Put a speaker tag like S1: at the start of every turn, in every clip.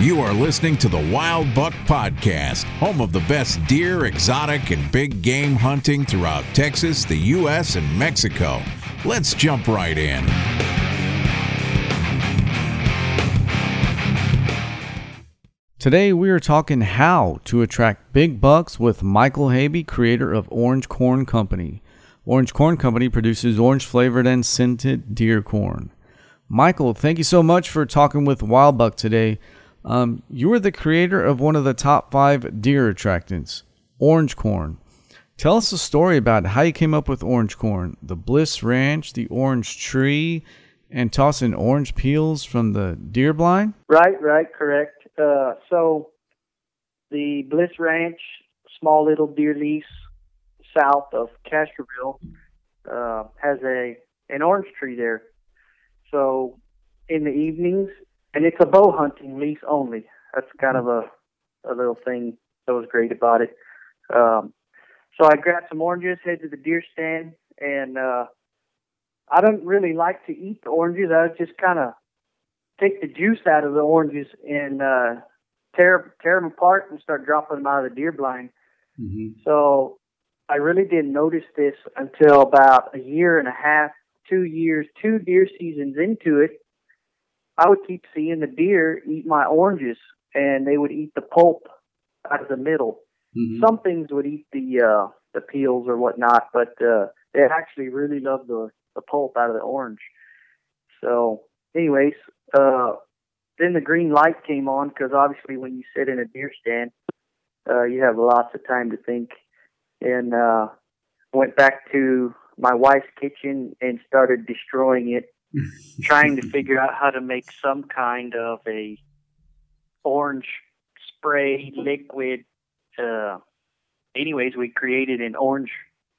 S1: You are listening to the Wild Buck Podcast, home of the best deer, exotic, and big game hunting throughout Texas, the U.S., and Mexico. Let's jump right in.
S2: Today we are talking how to attract big bucks with Michael Habe, creator of Orange Corn Company. Orange Corn Company produces orange flavored and scented deer corn. Michael, thank you so much for talking with Wild Buck today. Um, you are the creator of one of the top five deer attractants, orange corn. Tell us a story about how you came up with orange corn, the Bliss Ranch, the orange tree, and tossing orange peels from the deer blind.
S3: Right, right, correct. Uh, so the Bliss Ranch, small little deer lease south of Castroville, uh, has a an orange tree there. So in the evenings, and it's a bow hunting lease only. That's kind of a a little thing that was great about it. Um, so I grabbed some oranges, head to the deer stand, and uh, I don't really like to eat the oranges. I just kind of take the juice out of the oranges and uh, tear tear them apart and start dropping them out of the deer blind. Mm-hmm. So I really didn't notice this until about a year and a half, two years, two deer seasons into it. I would keep seeing the deer eat my oranges, and they would eat the pulp out of the middle. Mm-hmm. Some things would eat the uh, the peels or whatnot, but uh, they actually really love the the pulp out of the orange. So, anyways, uh, then the green light came on because obviously when you sit in a deer stand, uh, you have lots of time to think. And uh, went back to my wife's kitchen and started destroying it trying to figure out how to make some kind of a orange spray liquid. Uh, anyways, we created an orange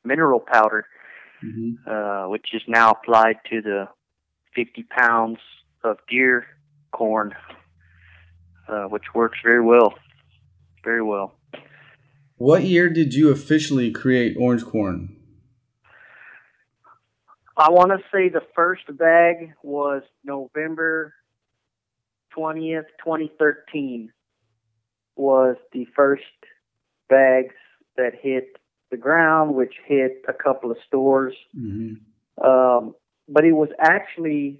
S3: mineral powder, mm-hmm. uh, which is now applied to the 50 pounds of deer corn, uh, which works very well. Very well.
S2: What year did you officially create orange corn?
S3: I want to say the first bag was November 20th, 2013 was the first bags that hit the ground, which hit a couple of stores. Mm-hmm. Um, but it was actually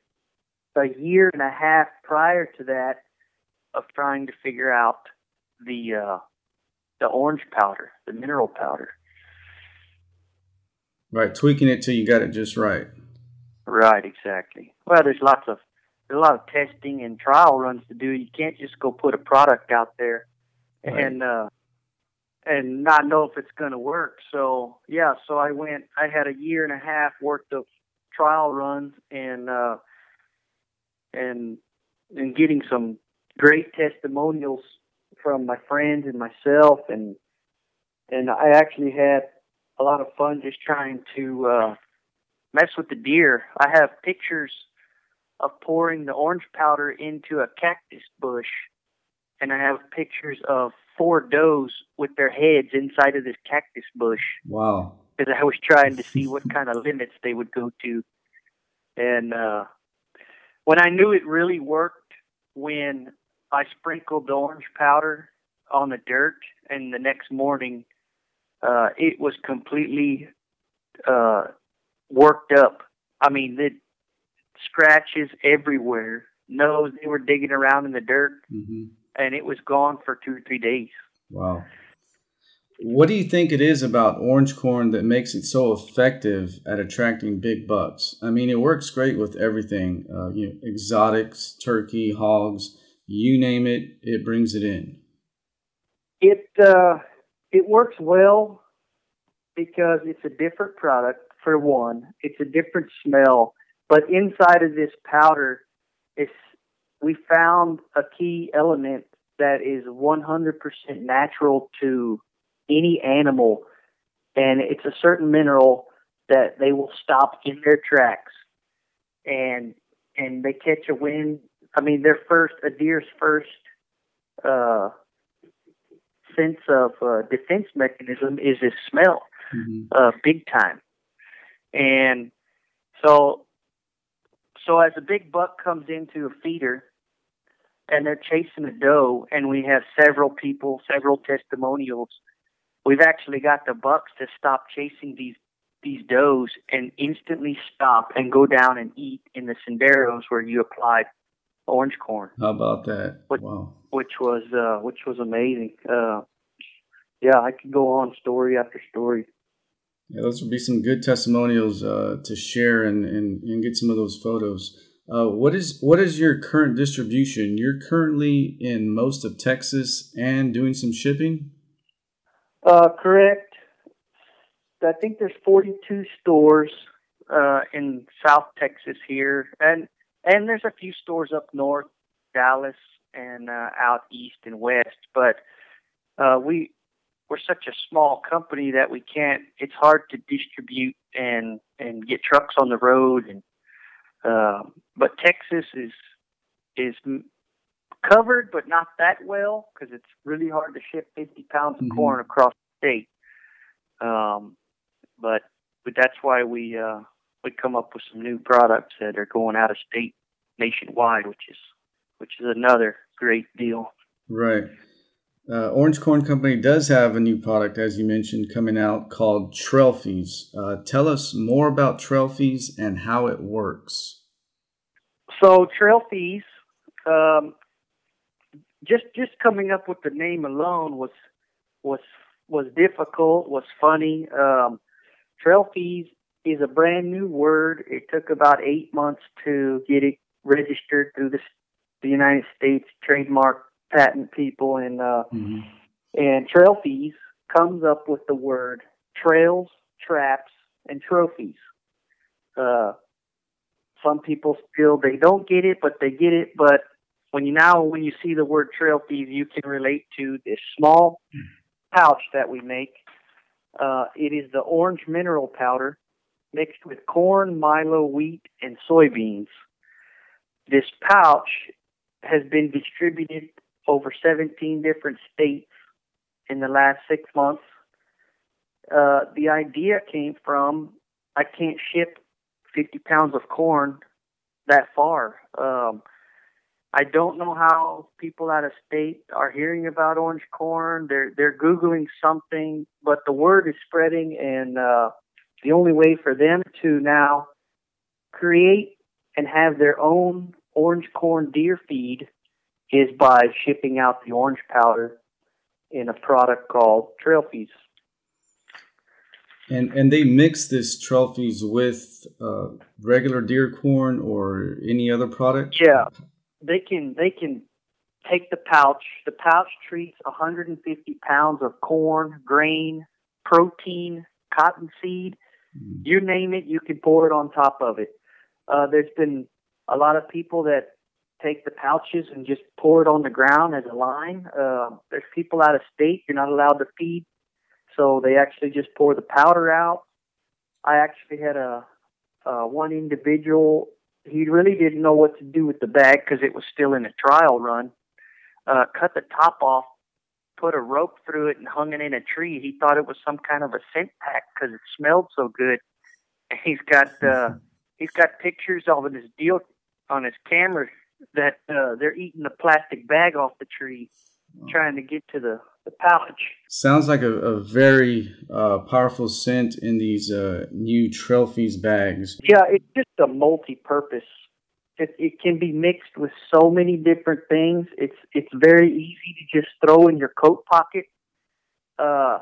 S3: a year and a half prior to that of trying to figure out the uh, the orange powder, the mineral powder.
S2: Right, tweaking it till you got it just right.
S3: Right, exactly. Well, there's lots of there's a lot of testing and trial runs to do. You can't just go put a product out there right. and uh and not know if it's going to work. So, yeah, so I went I had a year and a half worth of trial runs and uh and and getting some great testimonials from my friends and myself and and I actually had a lot of fun just trying to uh, mess with the deer. I have pictures of pouring the orange powder into a cactus bush, and I have pictures of four does with their heads inside of this cactus bush.
S2: Wow.
S3: Because I was trying to see what kind of limits they would go to. And uh, when I knew it really worked, when I sprinkled the orange powder on the dirt, and the next morning uh, it was completely uh, worked up. I mean, the scratches everywhere. Nose, they were digging around in the dirt, mm-hmm. and it was gone for two or three days.
S2: Wow. What do you think it is about orange corn that makes it so effective at attracting big bucks? I mean, it works great with everything, uh, you know, exotics, turkey, hogs, you name it, it brings it in.
S3: It uh, it works well because it's a different product for one. It's a different smell, but inside of this powder, it's we found a key element that is 100% natural to any animal, and it's a certain mineral that they will stop in their tracks, and and they catch a wind. I mean, their first a deer's first uh, sense of uh, defense mechanism is his smell, mm-hmm. uh, big time. And so, so as a big buck comes into a feeder, and they're chasing a doe, and we have several people, several testimonials. We've actually got the bucks to stop chasing these these does and instantly stop and go down and eat in the senderos where you applied orange corn.
S2: How about that?
S3: Which,
S2: wow.
S3: Which was uh, which was amazing. Uh, yeah, I could go on story after story.
S2: Yeah, those would be some good testimonials uh, to share and, and, and get some of those photos. Uh, what is what is your current distribution? You're currently in most of Texas and doing some shipping.
S3: Uh, correct. I think there's 42 stores uh, in South Texas here, and and there's a few stores up north, Dallas, and uh, out east and west. But uh, we we're such a small company that we can't. It's hard to distribute and and get trucks on the road. And uh, but Texas is is covered, but not that well because it's really hard to ship 50 pounds of mm-hmm. corn across the state. Um, but but that's why we uh, we come up with some new products that are going out of state nationwide, which is which is another great deal.
S2: Right. Uh, Orange Corn Company does have a new product, as you mentioned, coming out called Trail-Fees. Uh, tell us more about Trail-Fees and how it works.
S3: So Trail-Fees, um, just just coming up with the name alone was was was difficult, was funny. Um, Trail-Fees is a brand new word. It took about eight months to get it registered through the, the United States trademark patent people, and uh, mm-hmm. and Trail-Fees comes up with the word trails, traps, and trophies. Uh, some people still they don't get it, but they get it. But when you now when you see the word Trail-Fees, you can relate to this small pouch that we make uh, it is the orange mineral powder mixed with corn, milo, wheat, and soybeans. This pouch has been distributed over 17 different states in the last six months. Uh, the idea came from I can't ship 50 pounds of corn that far. Um, I don't know how people out of state are hearing about orange corn. They're they're googling something, but the word is spreading, and uh, the only way for them to now create and have their own orange corn deer feed is by shipping out the orange powder in a product called Trail-Fees.
S2: And and they mix this Trail-Fees with uh, regular deer corn or any other product.
S3: Yeah, they can they can take the pouch. The pouch treats 150 pounds of corn, grain, protein, cottonseed. Mm. You name it, you can pour it on top of it. Uh, there's been a lot of people that take the pouches and just pour it on the ground as a line. Uh, there's people out of state you're not allowed to feed, so they actually just pour the powder out. I actually had a uh, one individual he really didn't know what to do with the bag because it was still in a trial run. Uh, cut the top off, put a rope through it, and hung it in a tree. He thought it was some kind of a scent pack because it smelled so good. And he's got uh, he's got pictures of it his deal on his camera that uh, they're eating the plastic bag off the tree, trying to get to the the pouch.
S2: Sounds like a, a very uh, powerful scent in these uh, new Trail-Fees bags.
S3: Yeah, it's just a multi-purpose. It, it can be mixed with so many different things. It's it's very easy to just throw in your coat pocket. Uh,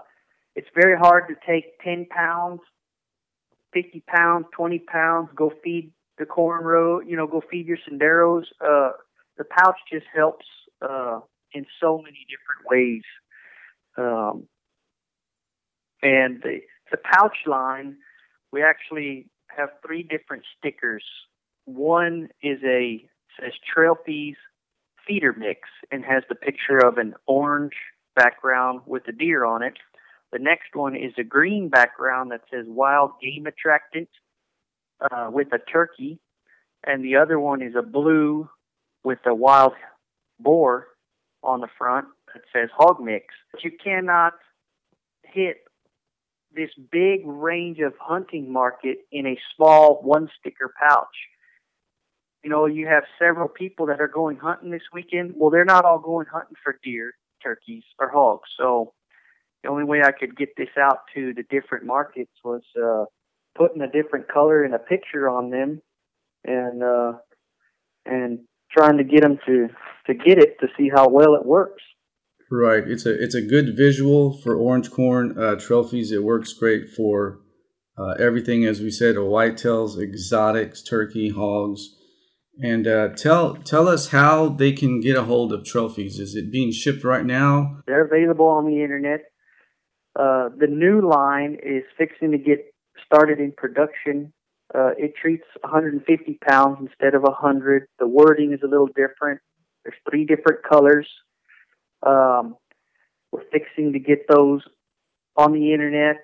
S3: it's very hard to take ten pounds, fifty pounds, twenty pounds, go feed the corn row. You know, go feed your senderos. Uh, the pouch just helps uh, in so many different ways. Um, and the, the pouch line, we actually have three different stickers. One is a says Trail-Fees feeder mix and has the picture of an orange background with a deer on it. The next one is a green background that says wild game attractant uh, with a turkey, and the other one is a blue with a wild boar on the front that says hog mix. But you cannot hit this big range of hunting market in a small one sticker pouch. You know, you have several people that are going hunting this weekend. Well, they're not all going hunting for deer, turkeys, or hogs. So the only way I could get this out to the different markets was uh, putting a different color and a picture on them, and uh, and trying to get them to to get it to see how well it works.
S2: Right. It's a it's a good visual for orange corn uh, trophies. It works great for uh, everything, as we said, whitetails, exotics, turkey, hogs. And uh, tell tell us how they can get a hold of trophies. Is it being shipped right now?
S3: They're available on the internet. Uh, the new line is fixing to get started in production. Uh, it treats 150 pounds instead of 100. The wording is a little different. There's three different colors. Um, we're fixing to get those on the internet,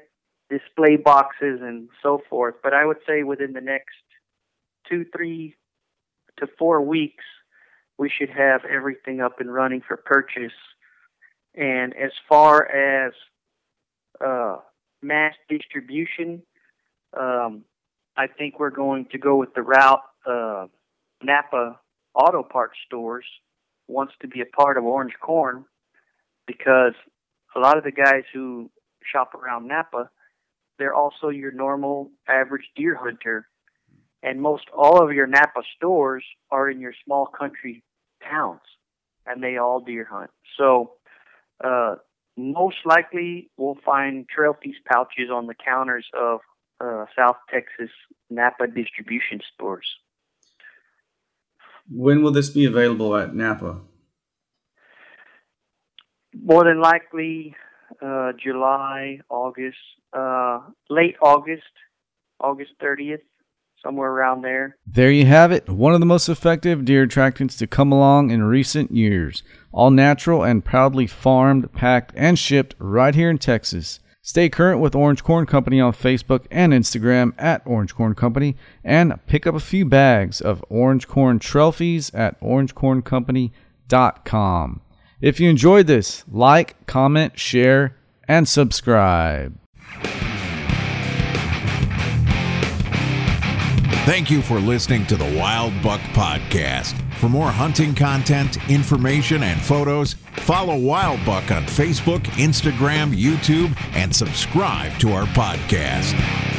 S3: display boxes, and so forth. But I would say within the next two, three to four weeks, we should have everything up and running for purchase. And as far as uh, mass distribution, um, I think we're going to go with the route uh, Napa Auto Parts stores wants to be a part of Orange Corn because a lot of the guys who shop around Napa, they're also your normal average deer hunter and most all of your Napa stores are in your small country towns, and they all deer hunt. So, uh, most likely, we'll find Trail-Fees pouches on the counters of uh, South Texas Napa distribution stores.
S2: When will this be available at Napa?
S3: More than likely, uh, July, August, uh, late August, August 30th somewhere around there.
S2: There you have it. One of the most effective deer attractants to come along in recent years. All natural and proudly farmed, packed, and shipped right here in Texas. Stay current with Orange Corn Company on Facebook and Instagram at Orange Corn Company and pick up a few bags of orange corn trophies at orangecorncompany.com. If you enjoyed this, like, comment, share, and subscribe.
S1: Thank you for listening to the Wild Buck Podcast. For more hunting content, information, and photos, follow Wild Buck on Facebook, Instagram, YouTube, and subscribe to our podcast.